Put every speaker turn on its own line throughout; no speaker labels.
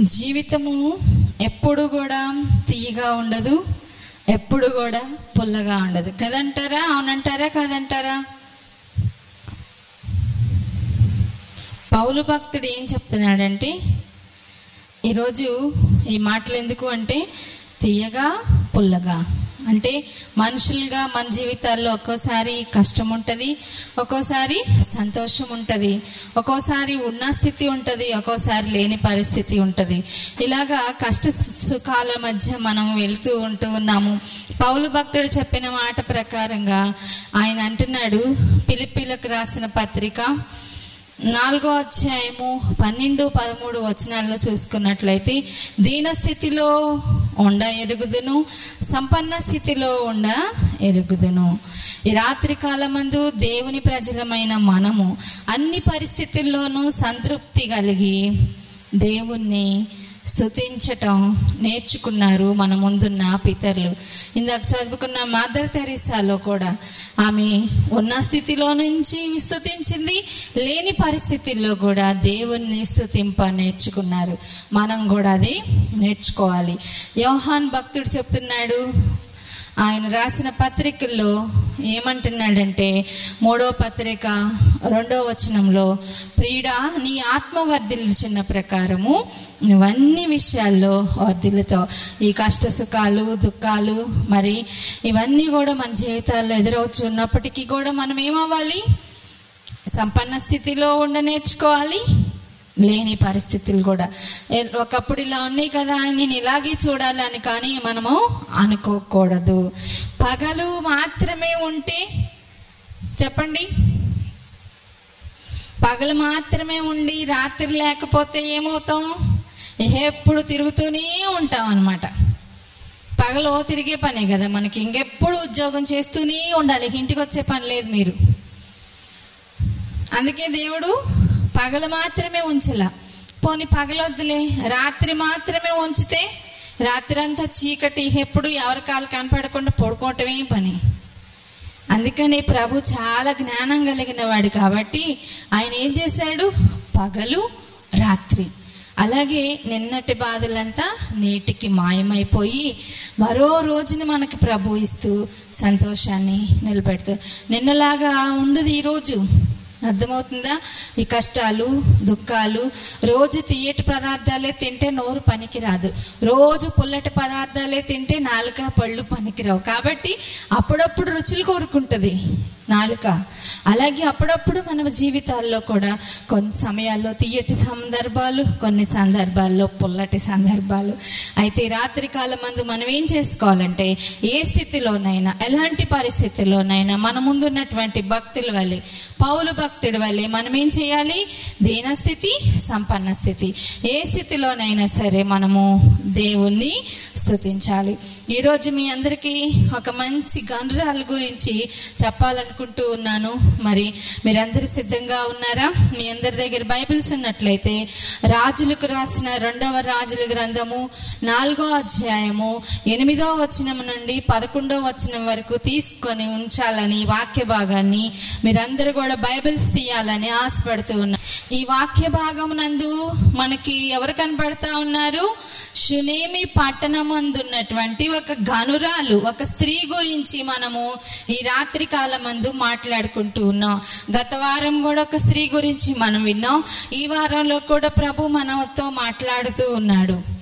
జీవితము ఎప్పుడు కూడా తీయగా ఉండదు ఎప్పుడు కూడా పుల్లగా ఉండదు. కదంటారా? అవునంటారా? కాదంటారా? పౌలు భక్తుడు ఏం చెప్తున్నాడంటే ఈరోజు ఈ మాటలు ఎందుకు అంటే తీయగా పుల్లగా. అంటే మనుషులుగా మన జీవితాల్లో ఒక్కోసారి కష్టం ఉంటుంది ఒక్కోసారి సంతోషం ఉంటుంది ఒక్కోసారి ఉన్న స్థితి ఉంటుంది ఒక్కోసారి లేని పరిస్థితి ఉంటుంది. ఇలాగా కష్ట సుఖాల మధ్య మనం వెళ్తూ ఉంటూ ఉన్నాము. పౌలు భక్తుడు చెప్పిన మాట ప్రకారంగా ఆయన అంటున్నాడు పిలిపిలకు రాసిన పత్రిక నాలుగో అధ్యాయము పన్నెండు పదమూడు వచనాల్లో చూసుకున్నట్లయితే దీన స్థితిలో ఉండ ఎరుగుదును సంపన్న స్థితిలో ఉండ ఎరుగుదును. ఈ రాత్రి కాలమందు దేవుని ప్రజలమైన మనము అన్ని పరిస్థితుల్లోనూ సంతృప్తి కలిగి దేవుణ్ణి స్థుతించటం నేర్చుకున్నారు మన ముందున్న పితరులు. ఇందాక చదువుకున్న మదర్ తెరీసాలో కూడా ఆమె ఉన్న స్థితిలో నుంచి స్థుతించింది లేని పరిస్థితుల్లో కూడా దేవుణ్ణి స్థుతింప నేర్చుకున్నారు. మనం కూడా అది నేర్చుకోవాలి. యోహాన్ భక్తుడు చెప్తున్నాడు ఆయన రాసిన పత్రికల్లో ఏమంటున్నాడంటే మూడో పత్రిక రెండో వచనంలో ప్రీడ నీ ఆత్మ వర్ధిల్చిన ప్రకారము ఇవన్నీ విషయాల్లో వర్ధిల్లుతో ఈ కష్ట సుఖాలు దుఃఖాలు మరి ఇవన్నీ కూడా మన జీవితాల్లో ఎదురవుతున్నప్పటికీ కూడా మనం ఏమవ్వాలి? సంపన్న స్థితిలో ఉండ నేర్చుకోవాలి. లేని పరిస్థితులు కూడా. ఒకప్పుడు ఇలా ఉన్నాయి కదా అని నేను ఇలాగే చూడాలని కానీ మనము అనుకోకూడదు. పగలు మాత్రమే ఉంటే చెప్పండి. పగలు మాత్రమే ఉండి రాత్రి లేకపోతే ఏమవుతాం? ఎప్పుడు తిరుగుతూనే ఉంటాం అనమాట పగలు తిరిగే పనే కదా మనకి. ఇంకెప్పుడు ఉద్యోగం చేస్తూనే ఉండాలి. ఇంటికి వచ్చే పని లేదు మీరు. అందుకే దేవుడు పగలు మాత్రమే ఉంచల. పోని పగలొద్దులే. రాత్రి మాత్రమే ఉంచితే రాత్రి అంతా చీకటి ఎప్పుడు ఎవరి కాలు కనపడకుండా పడుకోవటమే పని. అందుకని ప్రభు చాలా జ్ఞానం కలిగిన వాడు కాబట్టి ఆయన ఏం చేశాడు? పగలు రాత్రి. అలాగే నిన్నటి బాధలంతా నేటికి మాయమైపోయి మరో రోజుని మనకి ప్రభు ఇస్తూ సంతోషాన్ని నిలబెడుతూ. నిన్నలాగా ఉండదు ఈరోజు అర్థమవుతుందా? ఈ కష్టాలు దుఃఖాలు రోజు తీయటి పదార్థాలే తింటే నోరు పనికిరాదు. రోజు పుల్లటి పదార్థాలే తింటే నాలుక పళ్ళు పనికిరావు. కాబట్టి అప్పుడప్పుడు రుచులు కోరుకుంటుంది. నాలుక. అలాగే అప్పుడప్పుడు మన జీవితాల్లో కూడా కొన్ని సమయాల్లో తీయటి సందర్భాలు కొన్ని సందర్భాల్లో పుల్లటి సందర్భాలు. అయితే రాత్రి కాలం మందు మనం ఏం చేసుకోవాలంటే ఏ స్థితిలోనైనా ఎలాంటి పరిస్థితిలోనైనా మన ముందున్నటువంటి భక్తుల వల్లే పౌలు భక్తుడి వల్లే మనం ఏం చేయాలి? దీనస్థితి సంపన్న స్థితి. ఏ స్థితిలోనైనా సరే మనము దేవుణ్ణి స్తుతించాలి. ఈరోజు మీ అందరికీ ఒక మంచి గనురాల గురించి మాట్లాడుకుంటూ ఉన్నాను. మరి మీరందరూ సిద్ధంగా ఉన్నారా? మీ అందరి దగ్గర బైబిల్స్ ఉన్నట్లయితే రాజులకు రాసిన రెండవ రాజుల గ్రంథము నాలుగో అధ్యాయము ఎనిమిదో వచనం నుండి పదకొండో వచనం వరకు తీసుకొని ఉంచాలని వాక్య భాగాన్ని మీరందరూ కూడా బైబిల్స్ తీయాలని ఆశపడుతూ ఉన్నారు ఈ వాక్య భాగం నందు మనకి ఎవరు కనపడతా ఉన్నారు? షునేమి పట్టణమందున్నటువంటి ఒక గనురాలు ఒక స్త్రీ గురించి మనము ఈ రాత్రి కాలమందు మాట్లాడుకుంటూ ఉన్నాం. గత వారం కూడా ఒక స్త్రీ గురించి మనం విన్నాం. ఈ వారంలో కూడా ప్రభు మనతో మాట్లాడుతూ ఉన్నాడు.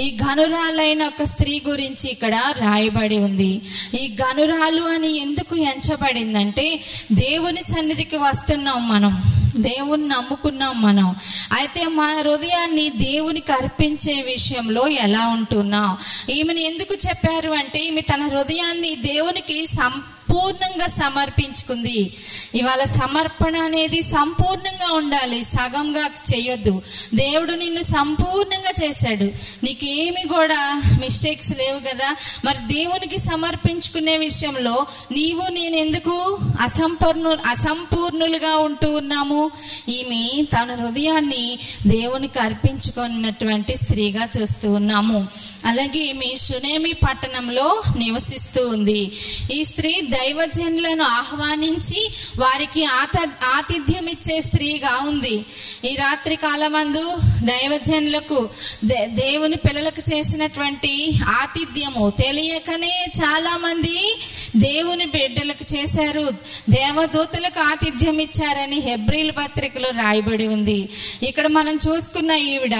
ఈ గనురాలైన ఒక స్త్రీ గురించి ఇక్కడ రాయబడి ఉంది. ఈ గనురాలు అని ఎందుకు ఎంచబడిందంటే దేవుని సన్నిధికి వస్తున్నాం మనం. దేవుని నమ్ముకున్నాం మనం. అయితే మన హృదయాన్ని దేవునికి అర్పించే విషయంలో ఎలా ఉంటున్నాం? ఈమెను ఎందుకు చెప్పారు అంటే ఈమె తన హృదయాన్ని దేవునికి సం సంపూర్ణంగా సమర్పించుకుంది. ఇవాళ సమర్పణ అనేది సంపూర్ణంగా ఉండాలి. సగంగా చేయొద్దు. దేవుడు నిన్ను సంపూర్ణంగా చేశాడు. నీకేమి కూడా మిస్టేక్స్ లేవు కదా? మరి దేవునికి సమర్పించుకునే విషయంలో నీవు నేను ఎందుకు అసంపూర్ణు అసంపూర్ణులుగా ఉంటూ ఉన్నాము? ఈమె తన హృదయాన్ని దేవునికి అర్పించుకున్నటువంటి స్త్రీగా చూస్తూ ఉన్నాము. అలాగే ఈమె సునేమి పట్టణంలో నివసిస్తూ ఉంది. ఈ స్త్రీ దైవజనులను ఆహ్వానించి వారికి ఆత ఆతిథ్యం ఇచ్చే స్త్రీగా ఉంది. ఈ రాత్రి కాలమందు దైవజనులకు దే- దేవుని పిల్లలకు చేసినటువంటి ఆతిథ్యము తెలియకనే చాలా మంది దేవుని బిడ్డలకు చేశారు. దేవదూతలకు ఆతిథ్యం ఇచ్చారని హెబ్రిల్ పత్రికలో రాయబడి ఉంది. ఇక్కడ మనం చూసుకున్న ఈవిడ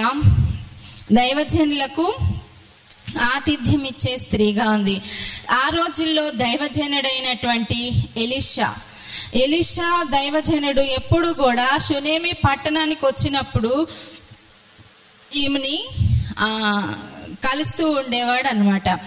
దైవజనులకు ఆతిథ్యం ఇచ్చే స్త్రీగా ఉంది. ఆ రోజుల్లో దైవజనుడైనటువంటి ఎలిషా. ఎలిషా దైవజనుడు ఎప్పుడు కూడా షునేమి పట్టణానికి వచ్చినప్పుడు ఈమెని కలుస్తూ ఉండేవాడు అనమాట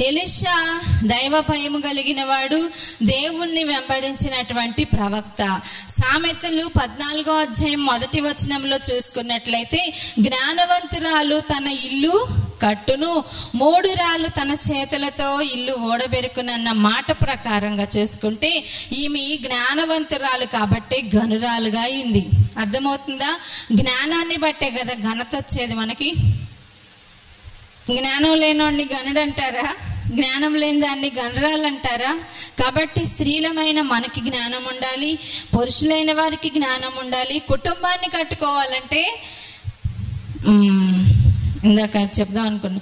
ఎలిషా దైవ భయము కలిగిన వాడు దేవుణ్ణి వెంబడించినటువంటి ప్రవక్త. సామెతలు పద్నాలుగో అధ్యాయం మొదటి వచనంలో చూసుకున్నట్లయితే జ్ఞానవంతురాలు తన ఇల్లు కట్టును మూడు రాళ్ళు తన చేతులతో ఇల్లు ఓడబెరుకునన్న మాట ప్రకారంగా చేసుకుంటే ఈమె జ్ఞానవంతురాలు కాబట్టి గనురాలుగా అయింది. అర్థమవుతుందా? జ్ఞానాన్ని బట్టే కదా ఘనత వచ్చేది మనకి. జ్ఞానం లేనోడిని గనుడంటారా? జ్ఞానం లేని దాన్ని గనరాలంటారా? కాబట్టి స్త్రీలమైన మనకి జ్ఞానం ఉండాలి పురుషులైన వారికి జ్ఞానం ఉండాలి కుటుంబాన్ని కట్టుకోవాలంటే ఇందాక చెప్దాం అనుకున్నా.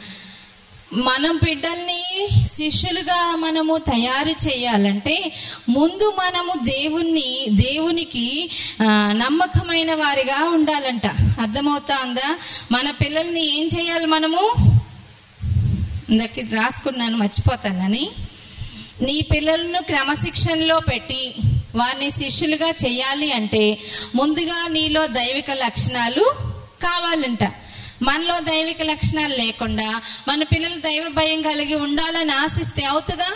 మనం బిడ్డల్ని శిష్యులుగా మనము తయారు చేయాలంటే ముందు మనము దేవుణ్ణి దేవునికి నమ్మకమైన వారిగా ఉండాలంట. అర్థమవుతా ఉందా మన పిల్లల్ని ఏం చేయాలి మనము? ఇందాక రాసుకున్నాను మర్చిపోతానని. నీ పిల్లలను క్రమశిక్షణలో పెట్టి వారిని శిష్యులుగా చేయాలి అంటే ముందుగా నీలో దైవిక లక్షణాలు కావాలంట. మనలో దైవిక లక్షణాలు లేకుండా మన పిల్లలు దైవ భయం కలిగి ఉండాలని ఆశిస్తే అవుతుందా?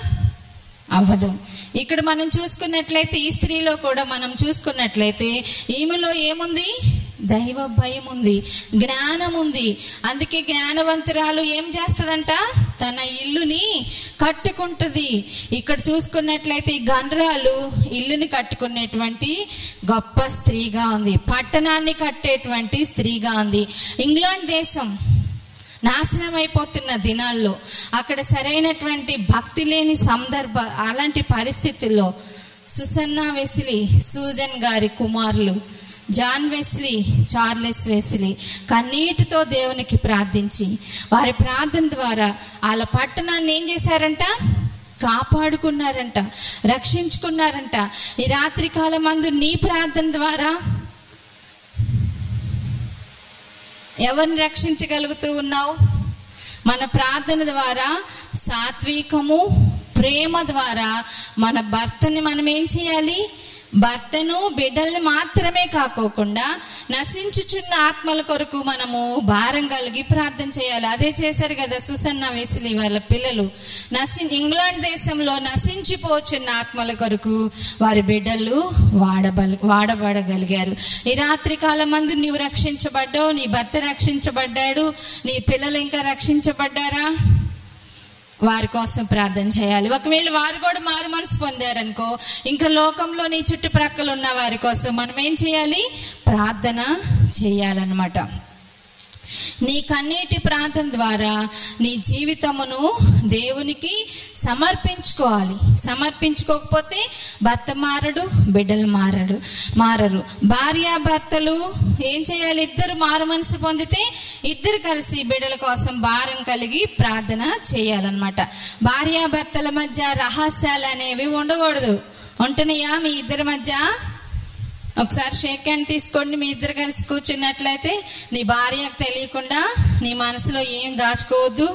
అవ్వదు. ఇక్కడ మనం చూసుకున్నట్లయితే ఈ స్త్రీలో కూడా మనం చూసుకున్నట్లయితే ఈమెలో ఏముంది? దైవ భయం ఉంది జ్ఞానం ఉంది అందుకే జ్ఞానవంతురాలు ఏం చేస్తుందంట? తన ఇల్లుని కట్టుకుంటుంది. ఇక్కడ చూసుకున్నట్లయితే ఈ గండ్రాలు ఇల్లుని కట్టుకునేటువంటి గొప్ప స్త్రీగా ఉంది. పట్టణాన్ని కట్టేటువంటి స్త్రీగా ఉంది. ఇంగ్లాండ్ దేశం నాశనం అయిపోతున్న దినాల్లో అక్కడ సరైనటువంటి భక్తి లేని సందర్భ అలాంటి పరిస్థితుల్లో సుసన్నా వెసిలి సూజన్ గారి కుమారులు జాన్ వెస్లీ చార్లెస్ వెస్లీ కన్నీటితో దేవునికి ప్రార్థించి వారి ప్రార్థన ద్వారా వాళ్ళ పట్టణాన్ని ఏం చేశారంట? కాపాడుకున్నారంట రక్షించుకున్నారంట. ఈ రాత్రి కాలం అందు నీ ప్రార్థన ద్వారా ఎవరిని రక్షించగలుగుతూ ఉన్నావు? మన ప్రార్థన ద్వారా సాత్వికము ప్రేమ ద్వారా మన భర్తని మనం ఏం చేయాలి? భర్తను బిడ్డల్ని మాత్రమే కాకోకుండా నశించుచున్న ఆత్మల కొరకు మనము భారం కలిగి ప్రార్థన చేయాలి. అదే చేశారు కదా సుసన్న వెసిలి వాళ్ళ పిల్లలు. నశి ఇంగ్లాండ్ దేశంలో నశించిపోచున్న ఆత్మల కొరకు వారి బిడ్డలు వాడబల వాడబడగలిగారు. ఈ రాత్రి కాలం మందు నీవు రక్షించబడ్డావు నీ భర్త రక్షించబడ్డాడు నీ పిల్లలు ఇంకా రక్షించబడ్డారా? వారి కోసం ప్రార్థన చేయాలి. ఒకవేళ వారు కూడా మారు మనసు పొందారనుకో ఇంకా లోకంలో నీ చుట్టుప్రక్కల ఉన్న వారి కోసం మనం ఏం చేయాలి? ప్రార్థన చేయాలన్నమాట. నీ కన్నీటి ప్రాంతం ద్వారా నీ జీవితమును దేవునికి సమర్పించుకోవాలి. సమర్పించుకోకపోతే భర్త మారడు బిడ్డలు మారడు మారరు. భార్య భర్తలు ఏం చేయాలి? ఇద్దరు మారు మనసు పొందితే ఇద్దరు కలిసి బిడ్డల కోసం భారం కలిగి ప్రార్థన చేయాలన్నమాట. భార్య భర్తల మధ్య రహస్యాలు అనేవి ఉండకూడదు. ఉంటున్నాయా మీ ఇద్దరి మధ్య? ఒకసారి షేక్ హ్యాండ్ తీసుకోండి మీ ఇద్దరు కలిసి కూర్చున్నట్లయితే నీ భార్యకు తెలియకుండా నీ మనసులో ఏం దాచుకోవద్దు.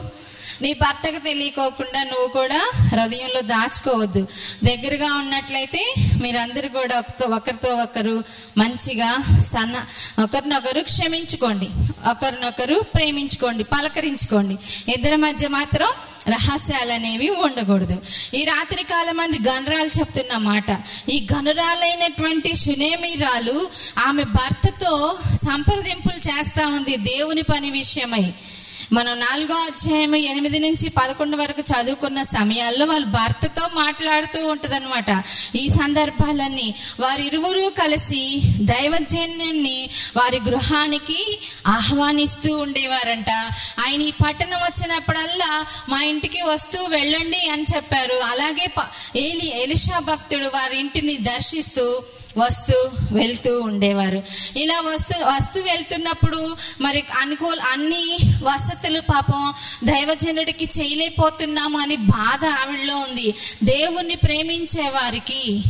నీ భర్తకు తెలియకోకుండా నువ్వు కూడా హృదయంలో దాచుకోవద్దు. దగ్గరగా ఉన్నట్లయితే మీరందరూ కూడా ఒకరితో ఒకరు మంచిగా సన్న ఒకరినొకరు క్షమించుకోండి. ఒకరినొకరు ప్రేమించుకోండి పలకరించుకోండి. ఇద్దరి మధ్య మాత్రం రహస్యాలు అనేవి ఉండకూడదు. ఈ రాత్రి కాలం మంది గనురాలు చెప్తున్న మాట. ఈ గనురాలైనటువంటి సునేమిరాలు ఆమె భర్తతో సంప్రదింపులు చేస్తా ఉంది దేవుని పని విషయమై. మనం నాలుగో అధ్యాయం ఎనిమిది నుంచి పదకొండు వరకు చదువుకున్న సమయాల్లో వాళ్ళ భర్తతో మాట్లాడుతూ ఉంటదన్నమాట. ఈ సందర్భాలన్నీ వారిరువురు కలిసి దైవజన్యుణ్ణి వారి గృహానికి ఆహ్వానిస్తూ ఉండేవారంట. ఆయన ఈ పట్టణం వచ్చినప్పుడల్లా మా ఇంటికి వస్తూ వెళ్ళండి అని చెప్పారు. అలాగే ప- ఏలి ఎలిషా భక్తుడు వారి ఇంటిని దర్శిస్తూ వస్తూ వెళ్తూ ఉండేవారు. ఇలా వస్తూ వస్తూ వెళ్తున్నప్పుడు మరి అనుకూల అన్ని వసతులు పాపం దైవజనుడికి చేయలేకపోతున్నాము అని బాధ ఆవిడలో ఉంది. దేవుణ్ణి ప్రేమించే వారికి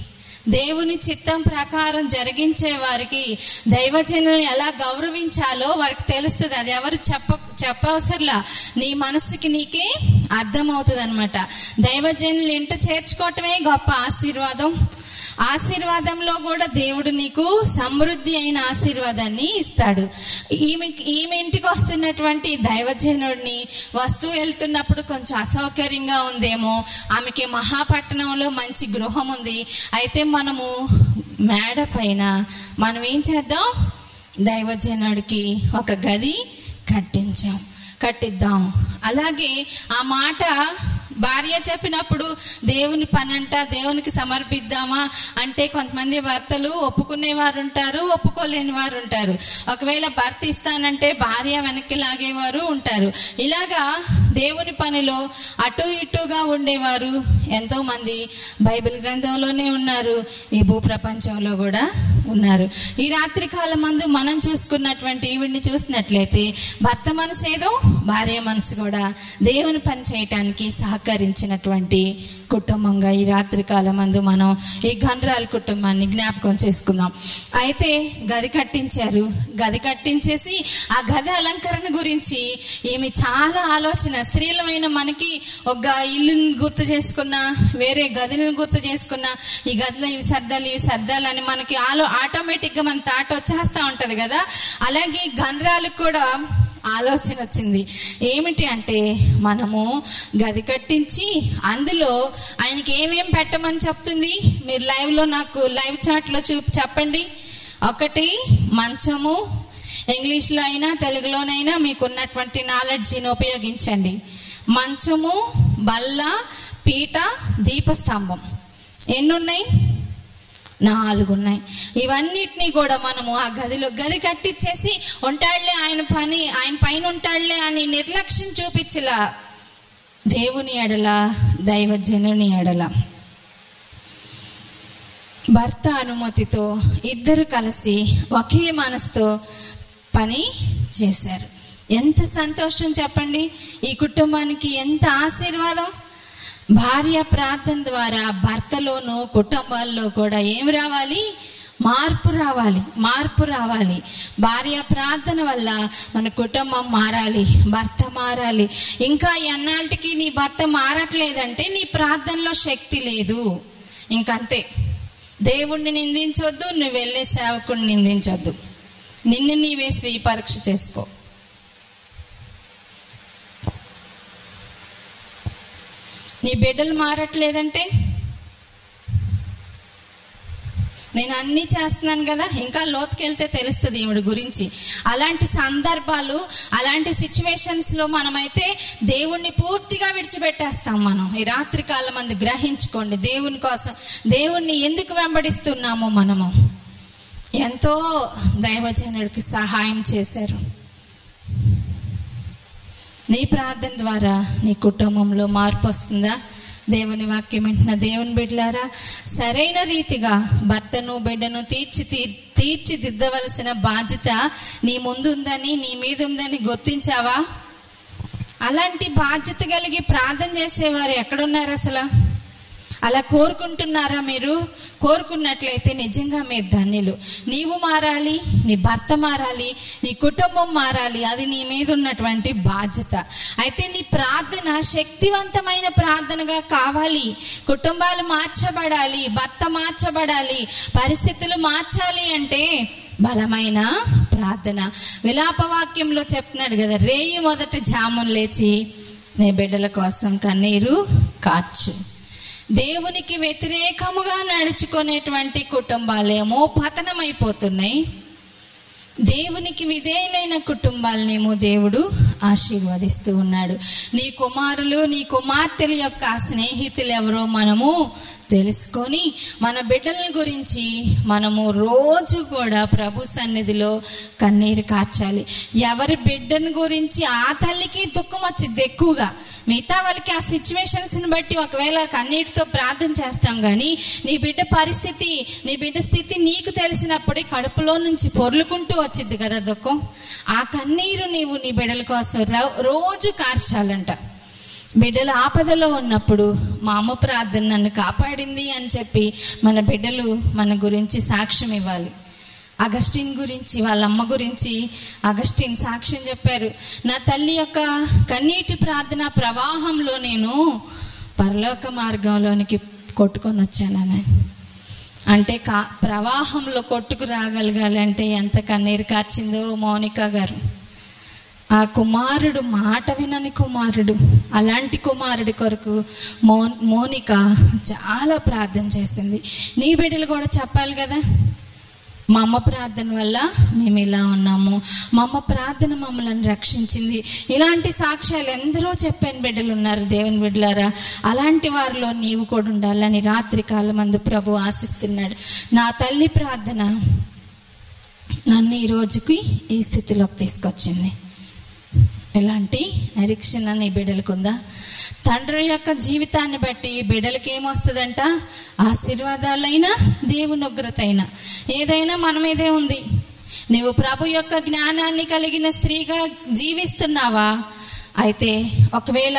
దేవుని చిత్తం ప్రకారం జరిగించే వారికి దైవజనుల్ని ఎలా గౌరవించాలో వారికి తెలుస్తుంది. అది ఎవరు చెప్ప చెప్పవసరలా. నీ మనసుకి నీకే అర్థమవుతుంది అనమాట దైవజనులు ఇంట చేర్చుకోవటమే గొప్ప ఆశీర్వాదం. ఆశీర్వాదంలో కూడా దేవుడు నీకు సమృద్ధి అయిన ఆశీర్వాదాన్ని ఇస్తాడు. ఈమె ఈమె ఇంటికి వస్తున్నటువంటి దైవజనుడిని వస్తూ వెళ్తున్నప్పుడు కొంచెం అసౌకర్యంగా ఉందేమో. ఆమెకి మహాపట్టణంలో మంచి గృహం ఉంది. అయితే మనము మేడ పైన మనం ఏం చేద్దాం? దైవజనుడికి ఒక గది కట్టించాం. కట్టిద్దాం. అలాగే ఆ మాట భార్య చెప్పినప్పుడు దేవుని పని అంట దేవునికి సమర్పిద్దామా అంటే కొంతమంది భర్తలు ఒప్పుకునే వారు ఉంటారు ఒప్పుకోలేని వారు ఉంటారు ఒకవేళ భర్త ఇస్తానంటే భార్య వెనక్కి లాగేవారు ఉంటారు. ఇలాగా దేవుని పనిలో అటు ఇటుగా ఉండేవారు ఎంతో మంది బైబిల్ గ్రంథంలోనే ఉన్నారు ఈ భూ ప్రపంచంలో కూడా ఉన్నారు. ఈ రాత్రి కాలం మందు మనం చూసుకున్నటువంటి ఈవిడిని చూసినట్లయితే భర్త మనసు ఏదో భార్య మనసు కూడా దేవుని పని చేయటానికి సహకరించినటువంటి కుటుంబంగా ఈ రాత్రికాలం అందు మనం ఈ గన్రాల కుటుంబాన్ని జ్ఞాపకం చేసుకుందాం. అయితే గది కట్టించారు. గది కట్టించేసి ఆ గది అలంకరణ గురించి ఈమె చాలా ఆలోచన. స్త్రీలమైన మనకి ఒక ఇల్లుని గుర్తు చేసుకున్న వేరే గదులను గుర్తు చేసుకున్న ఈ గదిలో ఇవి సర్దాలు ఇవి సర్దాలు అని మనకి ఆలో ఆటోమేటిక్గా మన తాట వచ్చేస్తూ ఉంటుంది కదా. అలాగే గంధ్రాలకు కూడా ఆలోచన వచ్చింది. ఏమిటి అంటే మనము గది కట్టించి అందులో ఆయనకి ఏమేం పెట్టమని చెప్తుంది? మీరు లైవ్లో నాకు లైవ్ చాట్లో చూపి చెప్పండి. ఒకటి మంచము ఇంగ్లీష్లో అయినా తెలుగులోనైనా మీకు ఉన్నటువంటి నాలెడ్జిని ఉపయోగించండి. మంచము బల్ల పీట దీపస్తంభం. ఎన్నున్నాయి? నాలుగు ఉన్నాయి ఇవన్నిటినీ కూడా మనము ఆ గదిలో గది కట్టించేసి ఉంటాడులే ఆయన పని ఆయన పైన ఉంటాడులే అని నిర్లక్ష్యం చూపించలా దేవుని ఎడల దైవజనుని ఎడల. భర్త అనుమతితో ఇద్దరు కలిసి ఒకే మనసుతో పని చేశారు. ఎంత సంతోషం చెప్పండి. ఈ కుటుంబానికి ఎంత ఆశీర్వాదం. భార్య ప్రార్థన ద్వారా భర్తలోనూ కుటుంబాల్లో కూడా ఏం రావాలి? మార్పు రావాలి మార్పు రావాలి. భార్య ప్రార్థన వల్ల మన కుటుంబం మారాలి భర్త మారాలి. ఇంకా ఎన్నాళ్ళకి నీ భర్త మారట్లేదంటే నీ ప్రార్థనలో శక్తి లేదు. ఇంకంతే. దేవుణ్ణి నిందించొద్దు నువ్వు వెళ్ళే సేవకుడిని నిందించొద్దు. నిన్ను నీవే స్వీపరీక్ష చేసుకో. నీ బిడ్డలు మారట్లేదంటే? నేను అన్నీ చేస్తున్నాను కదా ఇంకా లోతుకెళ్తే తెలుస్తుంది ఈవిడ గురించి. అలాంటి సందర్భాలు అలాంటి సిచ్యువేషన్స్లో మనమైతే దేవుణ్ణి పూర్తిగా విడిచిపెట్టేస్తాం మనం. ఈ రాత్రి కాలం అందు గ్రహించుకోండి దేవుని కోసం దేవుణ్ణి ఎందుకు వెంబడిస్తున్నామో మనము. ఎంతో దైవజనుడికి సహాయం చేశారు. నీ ప్రార్థన ద్వారా నీ కుటుంబంలో మార్పు వస్తుందా? దేవుని వాక్యం వింటున్న దేవుని బిడ్డలారా సరైన రీతిగా భర్తను బిడ్డను తీర్చి తీ- తీర్చిదిద్దవలసిన బాధ్యత నీ ముందు ఉందని నీ మీద ఉందని గుర్తించావా? అలాంటి బాధ్యత కలిగి ప్రార్థన చేసేవారు ఎక్కడున్నారు అసలు? అలా కోరుకుంటున్నారా మీరు? కోరుకున్నట్లయితే నిజంగా మీరు ధన్యులు. నీవు మారాలి నీ భర్త మారాలి నీ కుటుంబం మారాలి అది నీ మీద ఉన్నటువంటి బాధ్యత. అయితే నీ ప్రార్థన శక్తివంతమైన ప్రార్థనగా కావాలి. కుటుంబాలు మార్చబడాలి భర్త మార్చబడాలి పరిస్థితులు మార్చాలి అంటే బలమైన ప్రార్థన. విలాపవాక్యంలో చెప్తున్నాడు కదా రేయి మొదట జామున్ లేచి నీ బిడ్డల కోసం కన్నీరు కార్చు. దేవునికి వ్యతిరేకముగా నడుచుకునేటువంటి కుటుంబాలేమో పతనమైపోతున్నాయి. దేవునికి విధేయులైన కుటుంబాలనేమో దేవుడు ఆశీర్వదిస్తూ ఉన్నాడు. నీ కుమారులు నీ కుమార్తెల యొక్క స్నేహితులు ఎవరో మనము తెలుసుకొని మన బిడ్డల గురించి మనము రోజు కూడా ప్రభు సన్నిధిలో కన్నీరు కార్చాలి. ఎవరి బిడ్డను గురించి ఆ తల్లికి దుఃఖం వచ్చింది ఎక్కువగా. మిగతా వాళ్ళకి ఆ సిచ్యువేషన్స్ని బట్టి ఒకవేళ కన్నీటితో ప్రార్థన చేస్తాం కానీ నీ బిడ్డ పరిస్థితి నీ బిడ్డ స్థితి నీకు తెలిసినప్పుడే కడుపులో నుంచి పొర్లుకుంటూ వచ్చింది కదా దుఃఖం? ఆ కన్నీరు నీవు నీ బిడ్డల కోసం రో- రోజు కార్చాలంట. బిడ్డలు ఆపదలో ఉన్నప్పుడు మా అమ్మ ప్రార్థన నన్ను కాపాడింది అని చెప్పి మన బిడ్డలు మన గురించి సాక్ష్యం ఇవ్వాలి. అగస్టిన్ గురించి వాళ్ళ అమ్మ గురించి అగస్టిన్ సాక్ష్యం చెప్పారు. నా తల్లి యొక్క కన్నీటి ప్రార్థన ప్రవాహంలో నేను పరలోక మార్గంలోనికి కొట్టుకొని వచ్చానని అంటే కా ప్రవాహంలో కొట్టుకు రాగలగాలంటే ఎంత కన్నీరు కార్చిందో మౌనిక గారు. ఆ కుమారుడు మాట వినని కుమారుడు అలాంటి కుమారుడి కొరకు మో మోనిక చాలా ప్రార్థన చేసింది. నీ బిడ్డలు కూడా చెప్పాలి కదా? మా అమ్మ ప్రార్థన వల్ల మేము ఇలా ఉన్నాము. మా అమ్మ ప్రార్థన మమ్మల్ని రక్షించింది. ఇలాంటి సాక్ష్యాలు ఎందరో చెప్పాను బిడ్డలు ఉన్నారు దేవుని బిడ్డలారా. అలాంటి వారిలో నీవు కూడా ఉండాలని రాత్రి కాలం అందు ప్రభు ఆశిస్తున్నాడు. నా తల్లి ప్రార్థన నన్ను ఈ రోజుకి ఈ స్థితిలోకి తీసుకొచ్చింది. ఎలాంటి నిరీక్షణ నీ బిడ్డలకు ఉందా తండ్రి యొక్క జీవితాన్ని బట్టి బిడ్డలకి ఏమొస్తుందంట ఆశీర్వాదాలైనా దేవుని ఉగ్రతైనా ఏదైనా మన మీదే ఉంది. నువ్వు ప్రభు యొక్క జ్ఞానాన్ని కలిగిన స్త్రీగా జీవిస్తున్నావా? అయితే ఒకవేళ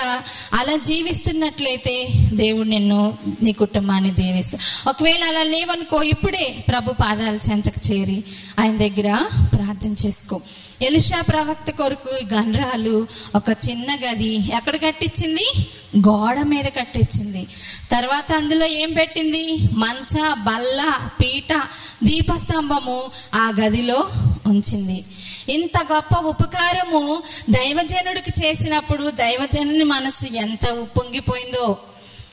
అలా జీవిస్తున్నట్లయితే దేవుడు నిన్ను నీ కుటుంబాన్ని దీవిస్తా. ఒకవేళ అలా లేవనుకో ఇప్పుడే ప్రభు పాదాల చెంతకు చేరి ఆయన దగ్గర ప్రార్థన చేసుకో. ఎలిషా ప్రవక్త కొరకు గండ్రాలు ఒక చిన్న గది. ఎక్కడ కట్టించింది? గోడ మీద కట్టించింది. తర్వాత అందులో ఏం పెట్టింది? మంచ బల్ల పీట దీపస్తంభము ఆ గదిలో ఉంచింది. ఇంత గొప్ప ఉపకారము దైవజనుడికి చేసినప్పుడు దైవజనుని మనసు ఎంత ఉప్పొంగిపోయిందో.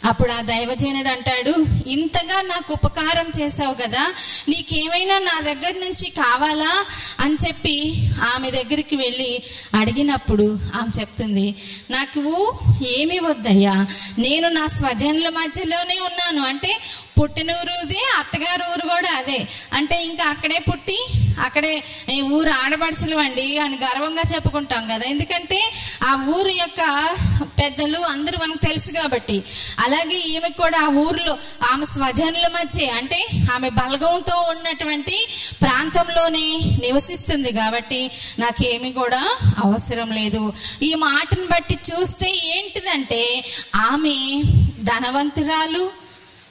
అప్పుడు ఆ దైవజనుడు అంటాడు ఇంతగా నాకు ఉపకారం చేసావు కదా నీకేమైనా నా దగ్గర నుంచి కావాలా? అని చెప్పి ఆమె దగ్గరికి వెళ్ళి అడిగినప్పుడు ఆమె చెప్తుంది నాకు ఏమి వద్దయ్యా నేను నా స్వజనుల మధ్యలోనే ఉన్నాను. అంటే పుట్టిన ఊరుది అత్తగారు ఊరు కూడా అదే. అంటే ఇంకా అక్కడే పుట్టి అక్కడే ఊరు ఆడపడుచులు అండి అని గర్వంగా చెప్పుకుంటాం కదా. ఎందుకంటే ఆ ఊరు యొక్క పెద్దలు అందరూ మనకు తెలుసు కాబట్టి. అలాగే ఈమె కూడా ఆ ఊరిలో ఆమె స్వజనుల మధ్య అంటే ఆమె బలగంతో ఉన్నటువంటి ప్రాంతంలోనే నివసిస్తుంది కాబట్టి నాకేమి కూడా అవసరం లేదు. ఈ మాటను బట్టి చూస్తే ఏంటిదంటే ఆమె ధనవంతురాలు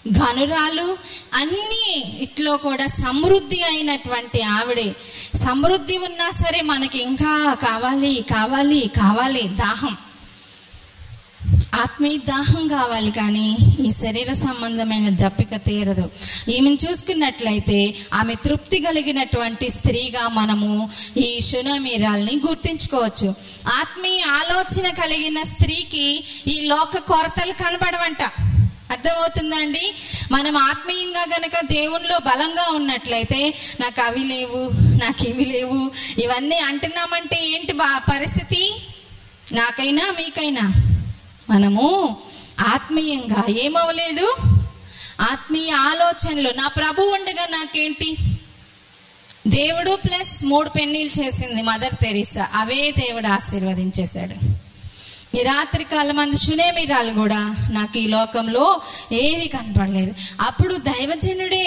ఘనురాలు అన్నీ ఇట్లో కూడా సమృద్ధి అయినటువంటి ఆవిడే. సమృద్ధి ఉన్నా సరే మనకి ఇంకా కావాలి కావాలి కావాలి దాహం. ఆత్మీయ దాహం కావాలి కానీ ఈ శరీర సంబంధమైన దప్పిక తీరదు. ఈమెను చూసుకున్నట్లయితే ఆమె తృప్తి కలిగినటువంటి స్త్రీగా మనము ఈ శునమీరాల్ని గుర్తించుకోవచ్చు. ఆత్మీయ ఆలోచన కలిగిన స్త్రీకి ఈ లోక కొరతలు కనబడవంట. అర్థమవుతుందండి? మనం ఆత్మీయంగా గనక దేవునిలో బలంగా ఉన్నట్లయితే నాకు అవి లేవు నాకు ఇవి లేవు. ఇవన్నీ అంటున్నామంటే ఏంటి బా పరిస్థితి? నాకైనా మీకైనా మనము ఆత్మీయంగా ఏమవ్వలేదు? ఆత్మీయ ఆలోచనలు. నా ప్రభు ఉండగా నాకేంటి? దేవుడు ప్లస్ మూడు పెన్నీలు చేసింది మదర్ తెరీసా. అవే దేవుడు ఆశీర్వదించేశాడు. ఈ రాత్రి కాలం మంది శునేమిరాలు కూడా నాకు ఈ లోకంలో ఏమి కనపడలేదు. అప్పుడు దైవజనుడే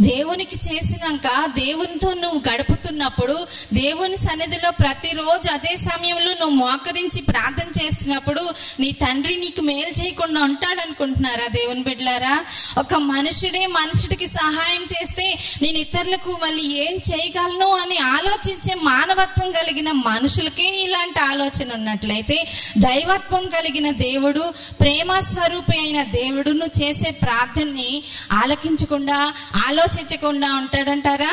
దేవునికి చేసినాక దేవునితో నువ్వు గడుపుతున్నప్పుడు దేవుని సన్నిధిలో ప్రతిరోజు అదే సమయంలో నువ్వు మోకరించి ప్రార్థన చేస్తున్నప్పుడు నీ తండ్రి నీకు మేలు చేయకుండా ఉంటాడనుకుంటున్నారా దేవుని బిడ్డలారా? ఒక మనుషుడే మనుషుడికి సహాయం చేస్తే నేను ఇతరులకు మళ్ళీ ఏం చేయగలను అని ఆలోచించే మానవత్వం కలిగిన మనుషులకే ఇలాంటి ఆలోచన ఉన్నట్లయితే దైవ దైవత్వం కలిగిన దేవుడు ప్రేమ స్వరూపి అయిన దేవుడు నువ్వు చేసే ప్రార్థనని ఆలకించకుండా ఆలోచించకుండా ఉంటాడంటారా?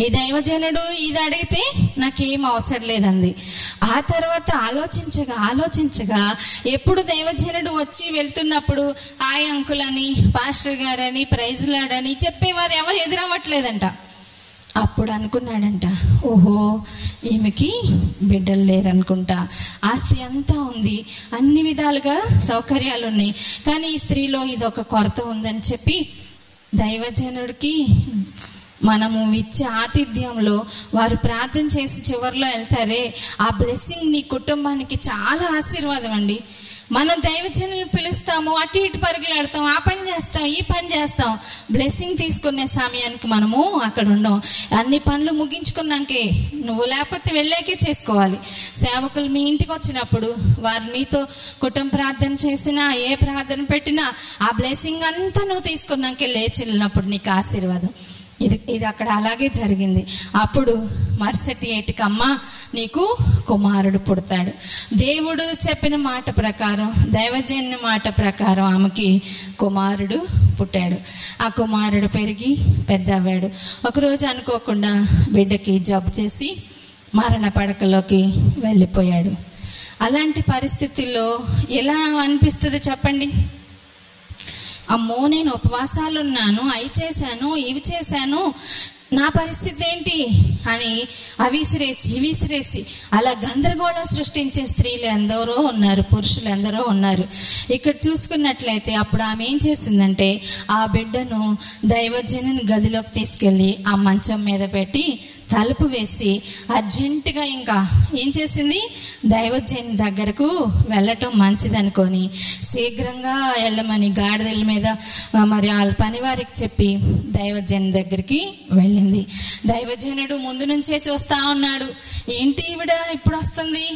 ఈ దైవజనుడు ఇది అడిగితే నాకేం అవసరం లేదండి ఆ తర్వాత ఆలోచించగా ఆలోచించగా ఎప్పుడు దైవజనుడు వచ్చి వెళ్తున్నప్పుడు ఆయ్ అంకులని పాస్టర్ గారని ప్రైజ్లాడని చెప్పేవారు ఎవరు ఎదురవ్వట్లేదంట. అప్పుడు అనుకున్నాడంట ఓహో ఈమెకి బిడ్డలు లేరనుకుంటా. ఆస్తి అంతా ఉంది అన్ని విధాలుగా సౌకర్యాలు ఉన్నాయి కానీ ఈ స్త్రీలో ఇది ఒక కొరత ఉందని చెప్పి దైవజనుడికి మనము ఇచ్చే ఆతిథ్యంలో వారు ప్రార్థన చేసి చివరిలో వెళ్తారే. ఆ బ్లెస్సింగ్ నీ కుటుంబానికి చాలా ఆశీర్వాదం అండి. మనం దైవజనులు పిలుస్తాము అటు ఇటు పరుగులాడతాం ఆ పని చేస్తాం ఈ పని చేస్తాం. బ్లెస్సింగ్ తీసుకునే సమయానికి మనము అక్కడ ఉండం. అన్ని పనులు ముగించుకున్నాకే నువ్వు లేకపోతే వెళ్ళాకే చేసుకోవాలి. సేవకులు మీ ఇంటికి వచ్చినప్పుడు వారు మీతో కుటుంబ ప్రార్థన చేసినా ఏ ప్రార్థన పెట్టినా ఆ బ్లెస్సింగ్ అంతా నువ్వు తీసుకున్నాకే లేచి వెళ్ళినప్పుడు నీకు ఆశీర్వాదం. ఇది ఇది అక్కడ అలాగే జరిగింది. అప్పుడు మరుసటి ఏటికమ్మ నీకు కుమారుడు పుడతాడు. దేవుడు చెప్పిన మాట ప్రకారం దైవజన్య మాట ప్రకారం ఆమెకి కుమారుడు పుట్టాడు. ఆ కుమారుడు పెరిగి పెద్ద అవ్వాడు ఒకరోజు అనుకోకుండా బిడ్డకి జబ్బు చేసి మరణ పడకలోకి వెళ్ళిపోయాడు. అలాంటి పరిస్థితుల్లో ఎలా అనిపిస్తుంది చెప్పండి? అమ్మో నేను ఉపవాసాలు ఉన్నాను అవి చేశాను ఇవి చేశాను. నా పరిస్థితి ఏంటి? అని అవిసిరేసి విసిరేసి అలా గందరగోళం సృష్టించే స్త్రీలు ఎందరో ఉన్నారు పురుషులు ఎందరో ఉన్నారు. ఇక్కడ చూసుకున్నట్లయితే అప్పుడు ఆమె ఏం చేసిందంటే ఆ బిడ్డను దైవజనుని గదిలోకి తీసుకెళ్ళి ఆ మంచం మీద పెట్టి తలుపు వేసి అర్జెంటుగా ఇంకా ఏం చేసింది? దైవజన్ దగ్గరకు వెళ్ళటం మంచిదనుకొని శీఘ్రంగా వెళ్ళమని గాడిదల మీద మరి వాళ్ళ పని వారికి చెప్పి దైవజన్ దగ్గరికి వెళ్ళింది. దైవజనుడు ముందు నుంచే చూస్తా ఉన్నాడు. ఏంటి ఈవిడ ఇప్పుడు వస్తుంది?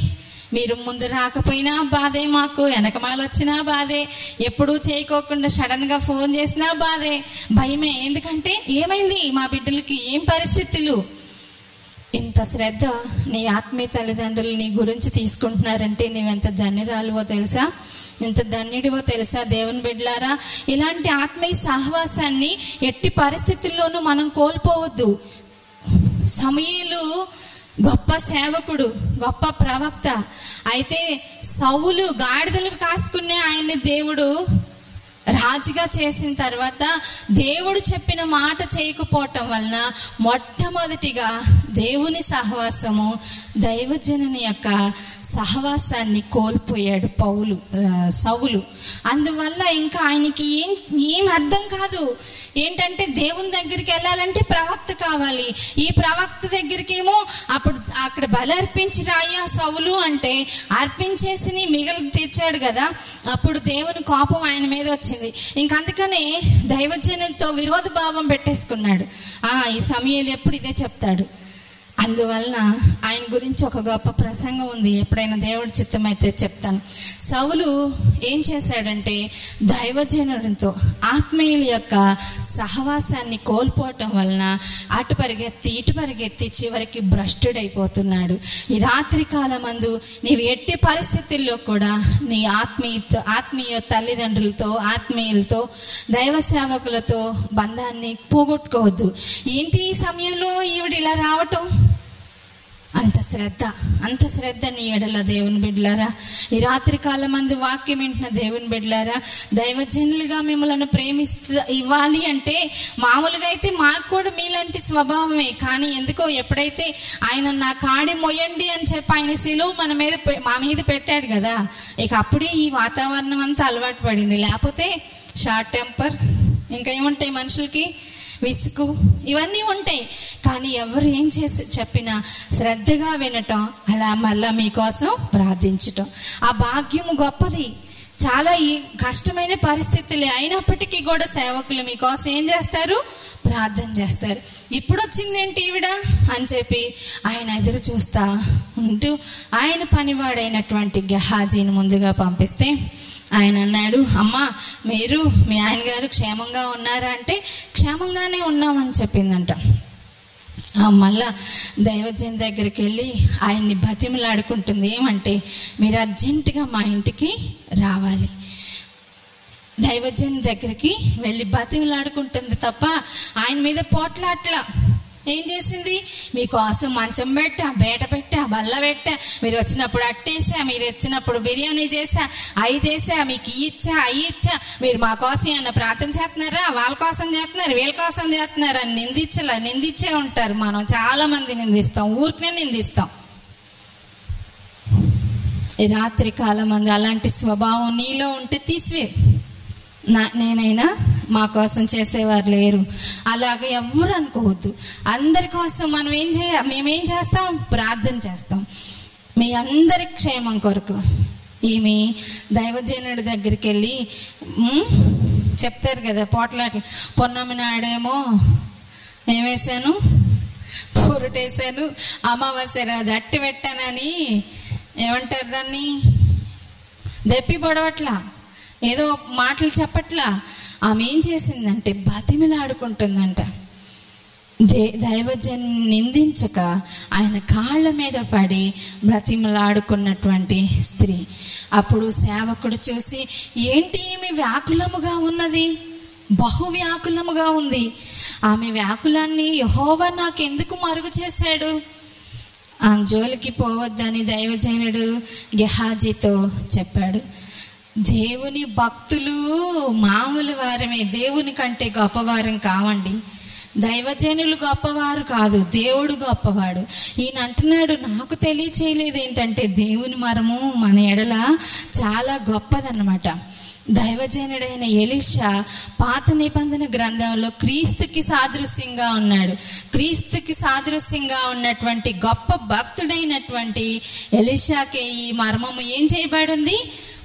మీరు ముందు రాకపోయినా బాధే మాకు వెనకమాల వచ్చినా బాధే. ఎప్పుడూ చేయకోకుండా సడన్గా ఫోన్ చేసినా బాధే. భయమే ఎందుకంటే ఏమైంది? మా బిడ్డలకి ఏం పరిస్థితులు? ఇంత శ్రద్ధ నీ ఆత్మీయ తల్లిదండ్రులు నీ గురించి తీసుకుంటున్నారంటే నీవెంత ధన్యరాలువో తెలుసా? ఎంత ధన్యుడివో తెలుసా దేవుని బిడ్లారా? ఇలాంటి ఆత్మీయ సహవాసాన్ని ఎట్టి పరిస్థితుల్లోనూ మనం కోల్పోవద్దు. సమయలు గొప్ప సేవకుడు గొప్ప ప్రవక్త. అయితే సౌలు గాడిదలు కాసుకునే ఆయన్ని దేవుడు రాజుగా చేసిన తర్వాత దేవుడు చెప్పిన మాట చేయకపోవటం వలన మొట్టమొదటిగా దేవుని సహవాసము దైవజనుని యొక్క సహవాసాన్ని కోల్పోయాడు పౌలు సవులు అందువల్ల ఇంకా ఆయనకి ఏం ఏం అర్థం కాదు. ఏంటంటే దేవుని దగ్గరికి వెళ్ళాలంటే ప్రవక్త కావాలి. ఈ ప్రవక్త దగ్గరికేమో అప్పుడు అక్కడ బలి అర్పించి రాయ్యా సవులు అంటే అర్పించేసి మిగలు తెచ్చాడు కదా. అప్పుడు దేవుని కోపం ఆయన మీద వచ్చింది. ఇంకా అందుకనే దైవజనంతో విరోధ భావం పెట్టేసుకున్నాడు. ఈ సమయంలో ఎప్పుడు ఇదే చెప్తాడు? అందువలన ఆయన గురించి ఒక గొప్ప ప్రసంగం ఉంది. ఎప్పుడైనా దేవుడి చిత్తమైతే చెప్తాను. సౌలు ఏం చేశాడంటే దైవజనుడితో ఆత్మీయుల యొక్క సహవాసాన్ని కోల్పోవటం వలన అటు పరిగెత్తి ఇటు పరిగెత్తి చివరికి భ్రష్టుడైపోతున్నాడు. ఈ రాత్రి కాలమందు నీవు ఎట్టి పరిస్థితుల్లో కూడా నీ ఆత్మీయతో ఆత్మీయ తల్లిదండ్రులతో ఆత్మీయులతో దైవ సేవకులతో బంధాన్ని పోగొట్టుకోవద్దు. ఏంటి ఈ సమయంలో ఈవిడ ఇలా రావటం? అంత శ్రద్ధ అంత శ్రద్ధ నీ ఎడల దేవుని బిడ్డలారా ఈ రాత్రి కాలం మంది వాక్యం వింటున్న దేవుని బిడ్డలారా దైవజనులుగా మిమ్మల్ని ప్రేమిస్తూ ఇవ్వాలి అంటే మామూలుగా అయితే మాకు కూడా మీలాంటి స్వభావమే. కానీ ఎందుకో ఎప్పుడైతే ఆయన నా కాడి మొయ్యండి అని చెప్పి ఆయన సిలువు మన మీద పె- మా మీద పెట్టాడు కదా ఇక అప్పుడే ఈ వాతావరణం అంతా అలవాటు పడింది. లేకపోతే షార్ట్ టెంపర్ ఇంకా ఏముంటాయి మనుషులకి? విసుగు ఇవన్నీ ఉంటాయి. కానీ ఎవరు ఏం చేసి చెప్పినా శ్రద్ధగా వినటం అలా మళ్ళా మీకోసం ప్రార్థించటం. ఆ భాగ్యము గొప్పది. చాలా ఈ కష్టమైన పరిస్థితులే అయినప్పటికీ కూడా సేవకులు మీకోసం ఏం చేస్తారు? ప్రార్థన చేస్తారు. ఇప్పుడు వచ్చిందేంటి ఈవిడ? అని చెప్పి ఆయన ఎదురు చూస్తా ఉంటూ ఆయన పనివాడైనటువంటి గహాజీని ముందుగా పంపిస్తే ఆయన అన్నాడు అమ్మా మీరు మీ ఆయన గారు క్షేమంగా ఉన్నారా? అంటే క్షేమంగానే ఉన్నామని చెప్పిందంట. మళ్ళా దైవజన్ దగ్గరికి వెళ్ళి ఆయన్ని బతిమలాడుకుంటుంది. ఏమంటే మీరు అర్జెంటుగా మా ఇంటికి రావాలి. దైవజన్ దగ్గరికి వెళ్ళి బతిమలాడుకుంటుంది తప్ప ఆయన మీద పోట్లాట్ల. ఏం చేసింది? మీకోసం మంచం పెట్టా బేట పెట్టా బల్ల పెట్టా. మీరు వచ్చినప్పుడు అట్టేసా మీరు వచ్చినప్పుడు బిర్యానీ చేసా అవి చేసా మీకు ఇవి ఇచ్చా అవి ఇచ్చా. మీరు మా కోసం ఏమన్నా ప్రార్థన చేస్తున్నారా? వాళ్ళ కోసం చేస్తున్నారు వీళ్ళ కోసం చేస్తున్నారు అని నిందించలే నిందించే ఉంటారు మనం. చాలా మంది నిందిస్తాం ఊరికనే నిందిస్తాం. ఈ రాత్రి కాలం మంది అలాంటి స్వభావం నీలో ఉంటే తీసివే నా నేనైనా మా కోసం చేసేవారు లేరు. అలాగ ఎవ్వరు అనుకోవద్దు. అందరి కోసం మనం ఏం చేయ మేమేం చేస్తాం? ప్రార్థన చేస్తాం. మీ అందరి క్షేమం కొరకు ఈమె దైవజనుడి దగ్గరికి వెళ్ళి చెప్తారు కదా పోట్లాట్లు. పొన్నమి నాడేమో ఏమేశాను పొరుటేసాను. అమావాస్య రాజు అట్టి పెట్టానని ఏమంటారు దాన్ని? దెప్పి పొడవట్లా? ఏదో మాటలు చెప్పట్లా. ఆమె ఏం చేసిందంటే బతిమిలాడుకుంటుందంట. దే దైవజన్ నిందించక ఆయన కాళ్ళ మీద పడి బ్రతిమలాడుకున్నటువంటి స్త్రీ. అప్పుడు సేవకుడు చూసి ఏంటి ఈమె వ్యాకులముగా ఉన్నది? బహు వ్యాకులముగా ఉంది. ఆమె వ్యాకులాన్ని యహోవా నాకు ఎందుకు మరుగు చేశాడు? ఆమె జోలికి పోవద్దని దైవజనుడు గెహాజీతో చెప్పాడు. దేవుని భక్తులు మామూలు వారమే. దేవుని కంటే గొప్పవారం కావండి. దైవజనులు గొప్పవారు కాదు దేవుడు గొప్పవాడు. ఈయన అంటున్నాడు నాకు తెలియచేయలేదు ఏంటంటే దేవుని మరము మన ఎడల చాలా గొప్పదన్నమాట. దైవజనుడైన ఎలిషా పాత నిబంధన గ్రంథంలో క్రీస్తుకి సాదృశ్యంగా ఉన్నాడు. క్రీస్తుకి సాదృశ్యంగా ఉన్నటువంటి గొప్ప భక్తుడైనటువంటి ఎలిషాకే ఈ మర్మము ఏం చేయబడింది?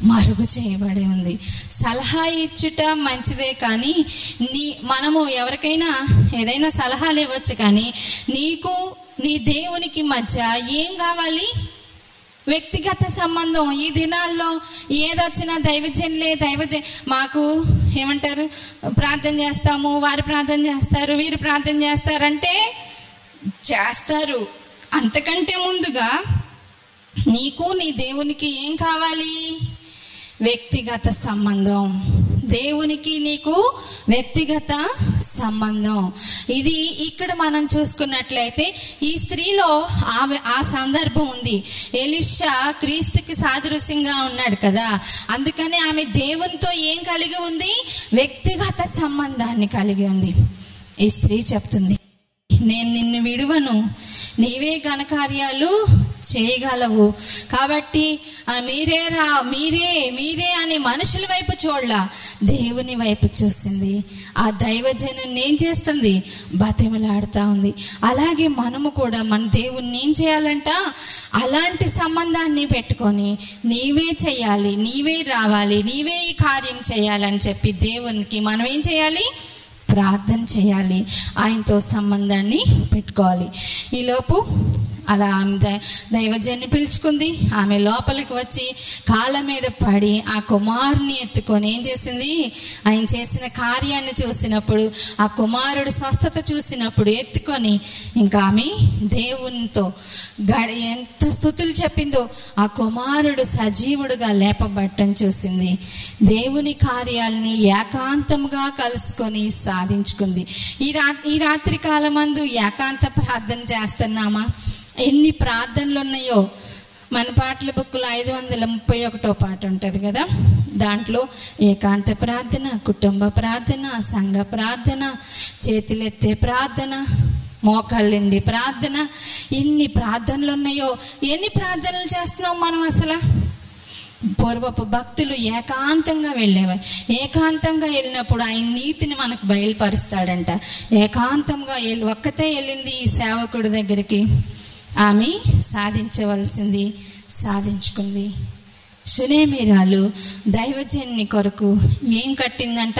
మరుగు చేయబడి ఉంది. సలహా ఇచ్చుట మంచిదే కానీ నీ మనము ఎవరికైనా ఏదైనా సలహాలు ఇవ్వచ్చు కానీ నీకు నీ దేవునికి మధ్య ఏం కావాలి? వ్యక్తిగత సంబంధం. ఈ దినాల్లో ఏదొచ్చినా దైవజనులే దైవజ మాకు ఏమంటారు? ప్రార్థన చేస్తాము వారు ప్రార్థన చేస్తారు వీరు ప్రార్థన చేస్తారంటే చేస్తారు. అంతకంటే ముందుగా నీకు నీ దేవునికి ఏం కావాలి? వ్యక్తిగత సంబంధం. దేవునికి నీకు వ్యక్తిగత సంబంధం. ఇది ఇక్కడ మనం చూసుకున్నట్లయితే ఈ స్త్రీలో ఆమె ఆ సందర్భం ఉంది. ఎలిషా క్రీస్తుకి సాదృశ్యంగా ఉన్నాడు కదా. అందుకని ఆమె దేవునితో ఏం కలిగి ఉంది? వ్యక్తిగత సంబంధాన్ని కలిగి ఉంది. ఈ స్త్రీ చెప్తుంది నేను నిన్ను విడువను. నీవే ఘనకార్యాలు చేయగలవు. కాబట్టి మీరే రా మీరే మీరే అని మనుషుల వైపు చూడలా. దేవుని వైపు చూసింది. ఆ దైవజనం ఏం చేస్తుంది? బతిమలాడుతూ ఉంది. అలాగే మనము కూడా మన దేవుణ్ణి ఏం చేయాలంట? అలాంటి సంబంధాన్ని పెట్టుకొని నీవే చేయాలి నీవే రావాలి నీవే ఈ కార్యం చేయాలని చెప్పి దేవునికి మనం ఏం చేయాలి? ప్రార్థన చేయాలి. ఆయనతో సంబంధాన్ని పెట్టుకోవాలి. ఈలోపు అలా ఆమె దై- దైవజన్ని పిలుచుకుంది. ఆమె లోపలికి వచ్చి కాళ్ళ మీద పడి ఆ కుమారుని ఎత్తుకొని ఏం చేసింది? ఆయన చేసిన కార్యాన్ని చూసినప్పుడు ఆ కుమారుడు స్వస్థత చూసినప్పుడు ఎత్తుకొని ఇంకా ఆమె దేవునితో గడి ఎంత స్థుతులు చెప్పిందో ఆ కుమారుడు సజీవుడుగా లేపబట్టం చూసింది. దేవుని కార్యాలని ఏకాంతముగా కలుసుకొని సాధించుకుంది. ఈ రా ఈ రాత్రి కాలమందు ఏకాంత ప్రార్థన చేస్తున్నామా? ఎన్ని ప్రార్థనలు ఉన్నాయో. మన పాటల బుక్లో ఐదు వందల ముప్పై ఒకటో పాట ఉంటుంది కదా. దాంట్లో ఏకాంత ప్రార్థన కుటుంబ ప్రార్థన సంఘ ప్రార్థన చేతులెత్తే ప్రార్థన మోకాళ్ళండి ప్రార్థన. ఎన్ని ప్రార్థనలు ఉన్నాయో. ఎన్ని ప్రార్థనలు చేస్తున్నాం మనం అసలు? పూర్వపు భక్తులు ఏకాంతంగా వెళ్ళేవారు. ఏకాంతంగా వెళ్ళినప్పుడు ఆయన నీతిని మనకు బయలుపరుస్తాడంట. ఏకాంతంగా వెళ్ళి ఒక్కతే వెళ్ళింది ఈ సేవకుడి దగ్గరికి. ఆమె సాధించవలసింది సాధించుకుంది. సునేమిరాలు దైవజన్ని కొరకు ఏం కట్టిందంట?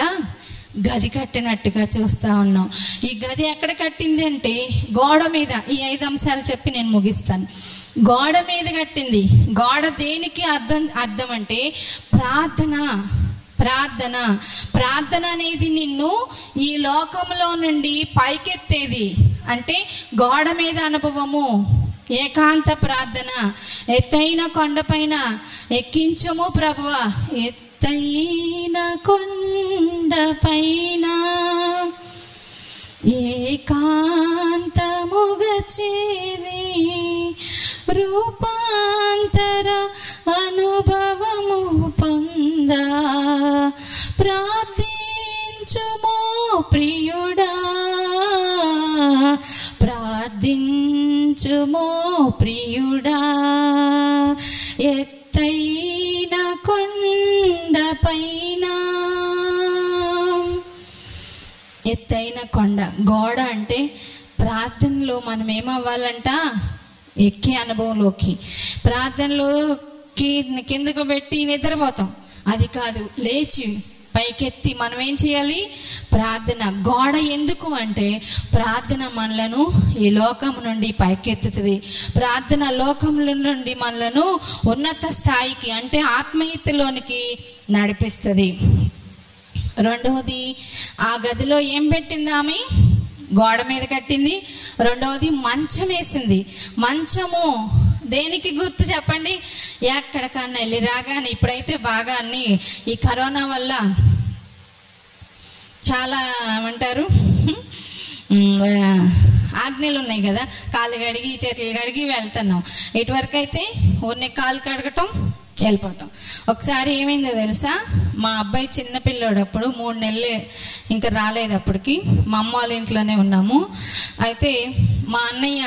గది కట్టినట్టుగా చూస్తా ఉన్నాం. ఈ గది ఎక్కడ కట్టింది అంటే గోడ మీద ఈ ఐదు అంశాలు చెప్పి నేను ముగిస్తాను. గోడ మీద కట్టింది. గోడ దేనికి అర్థం అర్థం అంటే ప్రార్థన ప్రార్థన. ప్రార్థన అనేది నిన్ను ఈ లోకంలో నుండి పైకెత్తేది. అంటే గోడ మీద అనుభవము. ఏకాంత ప్రార్థన. ఎత్తైన కొండపైన ఎక్కించము ప్రభువ. ఎత్తైన కొండపైన ఏకాంతముగ చేరి రూపాంతర అనుభవము పొంద. ప్రార్థించుమో ప్రియుడా. ప్రార్థించుమో ప్రియుడా. ఎత్తైన కొండపైన. ఎత్తైన కొండ. గోడ అంటే ప్రార్థనలో మనం ఏమవ్వాలంట ఎక్కే అనుభవంలోకి. ప్రార్థనలోకి కిందకు పెట్టి నిద్రపోతాం. అది కాదు లేచి పైకెత్తి మనం ఏం చేయాలి? ప్రార్థన. గోడ ఎందుకు అంటే ప్రార్థన మనలను ఈ లోకం నుండి పైకెత్తుతుంది. ప్రార్థన లోకముల నుండి మనలను ఉన్నత స్థాయికి అంటే ఆత్మీయతలోనికి నడిపిస్తుంది. రెండవది ఆ గదిలో ఏం పెట్టింది ఆమె? గోడ మీద కట్టింది. రెండవది మంచం వేసింది. మంచము దేనికి గుర్తు చెప్పండి? ఎక్కడికన్నా వెళ్ళి రాగానే ఇప్పుడైతే బాగా అన్ని ఈ కరోనా వల్ల చాలా ఏమంటారు? ఆజ్ఞలు ఉన్నాయి కదా? కాళ్ళు కడిగి చేతులు కడిగి వెళ్తున్నాం. ఇటువరకు అయితే ఓన్లీ కాలు కడగటం వెళ్ళిపోవటం. ఒకసారి ఏమైందో తెలుసా? మా అబ్బాయి చిన్న పిల్లోడు అప్పుడు మూడు నెలలు ఇంకా రాలేదు అప్పటికి. మా అమ్మ వాళ్ళ ఇంట్లోనే ఉన్నాము. అయితే మా అన్నయ్య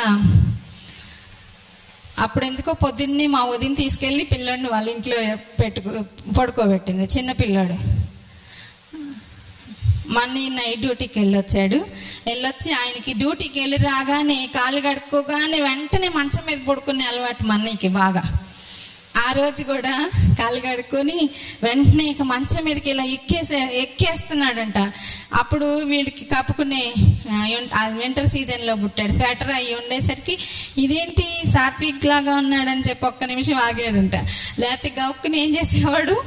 అప్పుడు ఎందుకో పొద్దున్నే మా వదిన తీసుకెళ్ళి పిల్లోడిని వాళ్ళ ఇంట్లో పెట్టుకో పడుకోబెట్టింది చిన్న పిల్లోడు. మన్ని నైట్ డ్యూటీకి వెళ్ళొచ్చాడు. వెళ్ళొచ్చి ఆయనకి డ్యూటీకి వెళ్ళి రాగానే కాలు కడుక్కోగానే వెంటనే మంచం మీద పడుకునే అలవాటు మన్నీకి బాగా. ఆ రోజు కూడా కాలు కడుక్కొని వెంటనే ఇక మంచం మీదకి ఇలా ఎక్కేసే ఎక్కేస్తున్నాడంట. అప్పుడు వీడికి కప్పుకునే వింటర్ సీజన్లో పుట్టాడు. స్వెటర్ అయ్యి ఉండేసరికి ఇదేంటి సాత్విక్ లాగా ఉన్నాడని చెప్పి ఒక్క నిమిషం ఆగాడంట. లేకపోతే గౌక్కుని ఏం చేసేవాడు?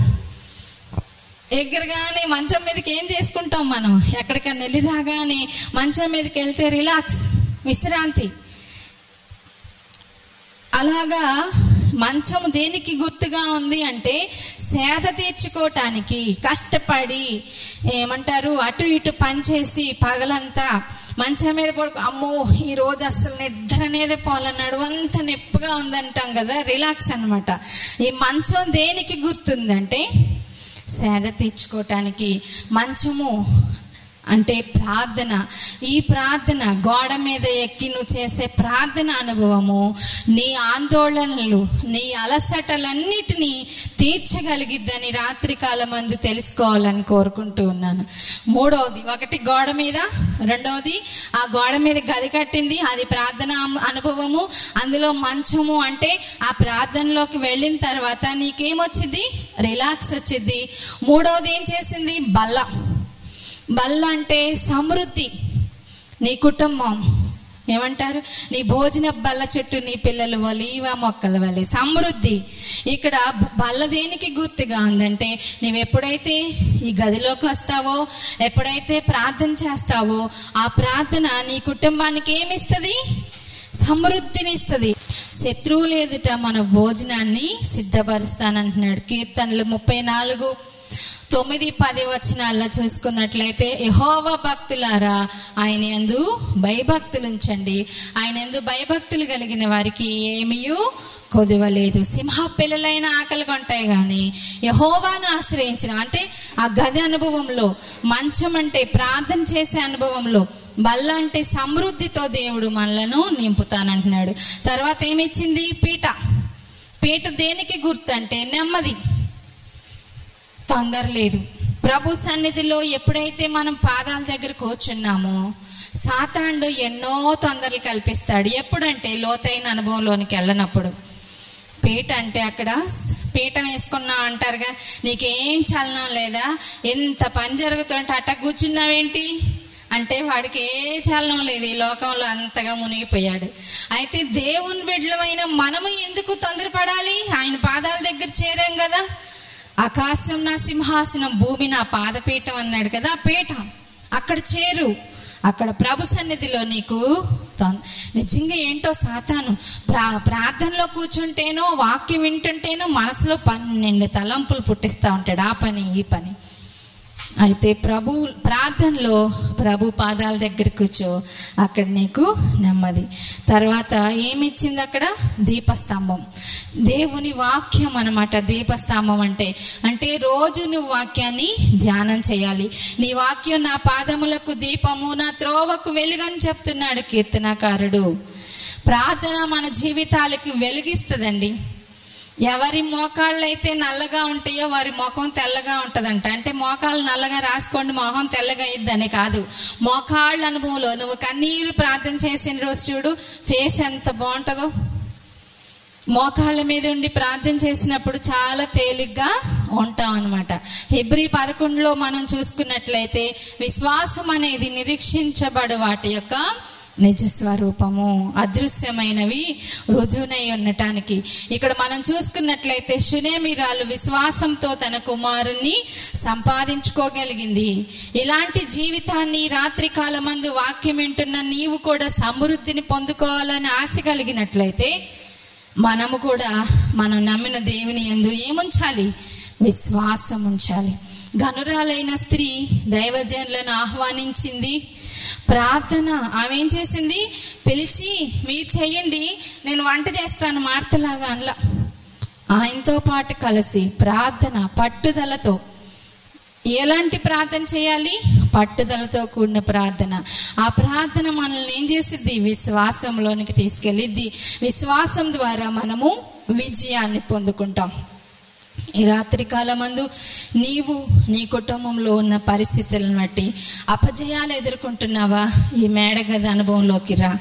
ఎగ్గరగానే మంచం మీదకి ఏం చేసుకుంటాం మనం? ఎక్కడికైనా వెళ్ళి రాగానే మంచం మీదకి వెళ్తే రిలాక్స్ విశ్రాంతి. అలాగా మంచము దేనికి గుర్తుగా ఉంది అంటే సేద తీర్చుకోవటానికి కష్టపడి ఏమంటారు అటు ఇటు పనిచేసి పగలంతా మంచం మీద పడుకో అమ్మో ఈ రోజు అసలు నిద్ర అనేది పోలన్నాడు అంత నొప్పిగా ఉందంటాం కదా రిలాక్స్ అన్నమాట. ఈ మంచం దేనికి గుర్తుందంటే సేద తీర్చుకోవటానికి మంచము అంటే ప్రార్థన. ఈ ప్రార్థన గోడ మీద ఎక్కి నువ్వు చేసే ప్రార్థన అనుభవము నీ ఆందోళనలు నీ అలసటలన్నిటినీ తీర్చగలిగిద్దని రాత్రికాల మందు తెలుసుకోవాలని కోరుకుంటూ ఉన్నాను. మూడవది ఒకటి గోడ మీద రెండవది ఆ గోడ మీద గది కట్టింది అది ప్రార్థన అనుభవము అందులో మంచము అంటే ఆ ప్రార్థనలోకి వెళ్ళిన తర్వాత నీకేమొచ్చింది రిలాక్స్ వచ్చింది మూడవది ఏం చేసింది? బల్ల. బల్ల అంటే సమృద్ధి. నీ కుటుంబం. ఏమంటారు? నీ భోజన బల్ల చెట్టు నీ పిల్లలు వలీవ మొక్కల వలె సమృద్ధి. ఇక్కడ బల్ల దేనికి గుర్తుగా ఉందంటే నువ్వు ఎప్పుడైతే ఈ గదిలోకి వస్తావో ఎప్పుడైతే ప్రార్థన చేస్తావో ఆ ప్రార్థన నీ కుటుంబానికి ఏమిస్తుంది? సమృద్ధిని ఇస్తుంది లేదుట మన భోజనాన్ని సిద్ధపరుస్తానంటున్నాడు కీర్తనలు ముప్పై నాలుగు. తొమ్మిది పది వచనాల్లో చూసుకున్నట్లయితే యహోవ భక్తులారా ఆయన ఎందు భయభక్తులు ఉంచండి. ఆయన ఎందు భయభక్తులు కలిగిన వారికి ఏమీయూ కొదవలేదు. సింహ పిల్లలైన ఆకలి కొంటాయి కానీ యహోవాను ఆశ్రయించిన అంటే ఆ గది అనుభవంలో మంచం అంటే ప్రార్థన చేసే అనుభవంలో బల్ల అంటే సమృద్ధితో దేవుడు మనలను నింపుతానంటున్నాడు. తర్వాత ఏమిచ్చింది? పీట. పీట దేనికి గుర్తు అంటే నెమ్మది. తొందర లేదు. ప్రభు సన్నిధిలో ఎప్పుడైతే మనం పాదాల దగ్గర కూర్చున్నామో సాతాండు ఎన్నో తొందరలు కల్పిస్తాడు. ఎప్పుడంటే లోతైన అనుభవంలోనికి వెళ్ళనప్పుడు. పీట అంటే అక్కడ పీట వేసుకున్నా అంటారుగా నీకేం చలనం లేదా? ఎంత పని జరుగుతుంటే అట్ట కూర్చున్నావేంటి? అంటే వాడికి ఏ చలనం లేదు. ఈ లోకంలో అంతగా మునిగిపోయాడు. అయితే దేవుని బిడ్డలమైన మనము ఎందుకు తొందరపడాలి? ఆయన పాదాల దగ్గర చేరాం కదా. ఆకాశం నా సింహాసనం భూమి నా పాదపీఠం అన్నాడు కదా ఆ పీఠం అక్కడ చేరు. అక్కడ ప్రభు సన్నిధిలో నీకు నిజంగా ఏంటో సాతాను ప్రా ప్రార్థనలో కూర్చుంటేనో వాక్యం వింటుంటేనో మనసులో పన్నెండు తలంపులు పుట్టిస్తూ ఉంటాడు ఆ పని ఈ పని. అయితే ప్రభు ప్రార్థనలో ప్రభు పాదాల దగ్గర కూర్చో. అక్కడ నీకు నెమ్మది. తర్వాత ఏమిచ్చింది అక్కడ? దీపస్తంభం. దేవుని వాక్యం అనమాట దీపస్తంభం అంటే అంటే రోజు నువ్వు వాక్యాన్ని ధ్యానం చేయాలి. నీ వాక్యం నా పాదములకు దీపము నా త్రోవకు వెలుగని చెప్తున్నాడు కీర్తనాకారుడు. ప్రార్థన మన జీవితాలకి వెలిగిస్తుందండి. ఎవరి మోకాళ్ళు అయితే నల్లగా ఉంటాయో వారి ముఖం తెల్లగా ఉంటుందంట. అంటే మోకాళ్ళు నల్లగా రాసుకోండి మొహం తెల్లగా అయ్యిద్దని కాదు. మోకాళ్ళ అనుభవంలో నువ్వు కన్నీరు ప్రార్థన చేసిన రోజు చూడు ఫేస్ ఎంత బాగుంటుందో. మోకాళ్ళ మీద ఉండి ప్రార్థన చేసినప్పుడు చాలా తేలిగ్గా ఉంటాం అనమాట ఫిబ్రి పదకొండులో మనం చూసుకున్నట్లయితే విశ్వాసం అనేది నిరీక్షించబడు వాటి యొక్క నిజ స్వరూపము అదృశ్యమైనవి రుజువునై ఉండటానికి. ఇక్కడ మనం చూసుకున్నట్లయితే సునేమిరాలు విశ్వాసంతో తన కుమారుణ్ణి సంపాదించుకోగలిగింది. ఇలాంటి జీవితాన్ని రాత్రి కాలమందు వాక్యం వింటున్న నీవు కూడా సమృద్ధిని పొందుకోవాలని ఆశ కలిగినట్లయితే మనము కూడా మనం నమ్మిన దేవుని ఎందు ఏముంచాలి? విశ్వాసం ఉంచాలి గనురాలైన స్త్రీ దైవజనులను ఆహ్వానించింది. ప్రార్థన. ఆమె ఏం చేసింది? పిలిచి మీరు చెయ్యండి నేను వంట చేస్తాను మార్తలాగా అనలా ఆయనతో పాటు కలిసి ప్రార్థన పట్టుదలతో. ఎలాంటి ప్రార్థన చేయాలి? పట్టుదలతో కూడిన ప్రార్థన. ఆ ప్రార్థన మనల్ని ఏం చేసిద్ది? విశ్వాసంలోనికి తీసుకెళ్ళిద్ది. విశ్వాసం ద్వారా మనము విజయాన్ని పొందుకుంటాం. ఈ రాత్రి కాలమందు నీవు నీ కుటుంబంలో ఉన్న పరిస్థితులను బట్టి అపజయాలు ఎదుర్కొంటున్నావా? ఈ మేడగద అనుభవంలోకి రా.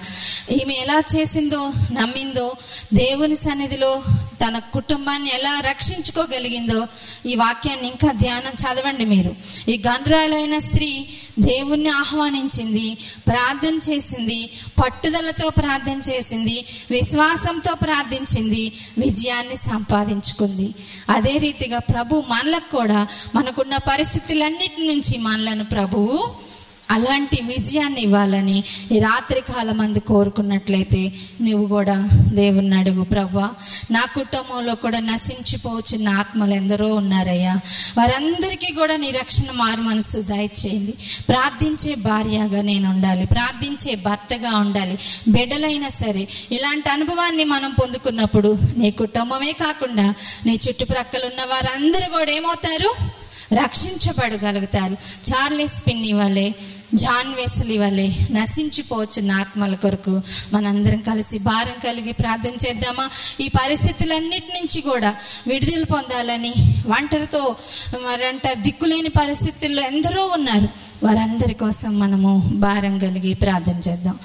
ఈమె ఎలా చేసిందో నమ్మిందో దేవుని సన్నిధిలో తన కుటుంబాన్ని ఎలా రక్షించుకోగలిగిందో ఈ వాక్యాన్ని ఇంకా ధ్యానం చదవండి మీరు. ఈ గండ్రాలైన స్త్రీ దేవుణ్ణి ఆహ్వానించింది ప్రార్థన చేసింది పట్టుదలతో ప్రార్థన చేసింది విశ్వాసంతో ప్రార్థించింది విజయాన్ని సంపాదించుకుంది. అదే రీతిగా ప్రభు మనలకు కూడా మనకున్న పరిస్థితులన్నిటి నుంచి మనలను ప్రభువు అలాంటి విజయాన్ని ఇవ్వాలని ఈ రాత్రి కాలం అందు కోరుకున్నట్లయితే నువ్వు కూడా దేవుణ్ణి అడుగు ప్రవ్వా. నా కుటుంబంలో కూడా నశించిపోవచ్చిన ఆత్మలు ఎందరో ఉన్నారయ్యా. వారందరికీ కూడా నీ రక్షణ మారు మనసు దయచేయండి. ప్రార్థించే భార్యగా నేను ఉండాలి. ప్రార్థించే భర్తగా ఉండాలి. బిడ్డలైనా సరే ఇలాంటి అనుభవాన్ని మనం పొందుకున్నప్పుడు నీ కుటుంబమే కాకుండా నీ చుట్టుప్రక్కల ఉన్న వారందరూ కూడా ఏమవుతారు? రక్షించబడగలుగుతారు. చార్లెస్ పిన్ని వలె జాన్ వెస్లీ వలె నశించిపోవచ్చిన ఆత్మల కొరకు మనందరం కలిసి భారం కలిగి ప్రార్థన చేద్దామా? ఈ పరిస్థితులన్నిటి నుంచి కూడా విడుదల పొందాలని ఒంటరితో మరంటారు దిక్కులేని పరిస్థితుల్లో ఎందరో ఉన్నారు. వారందరి కోసం మనము భారం కలిగి ప్రార్థన చేద్దాం.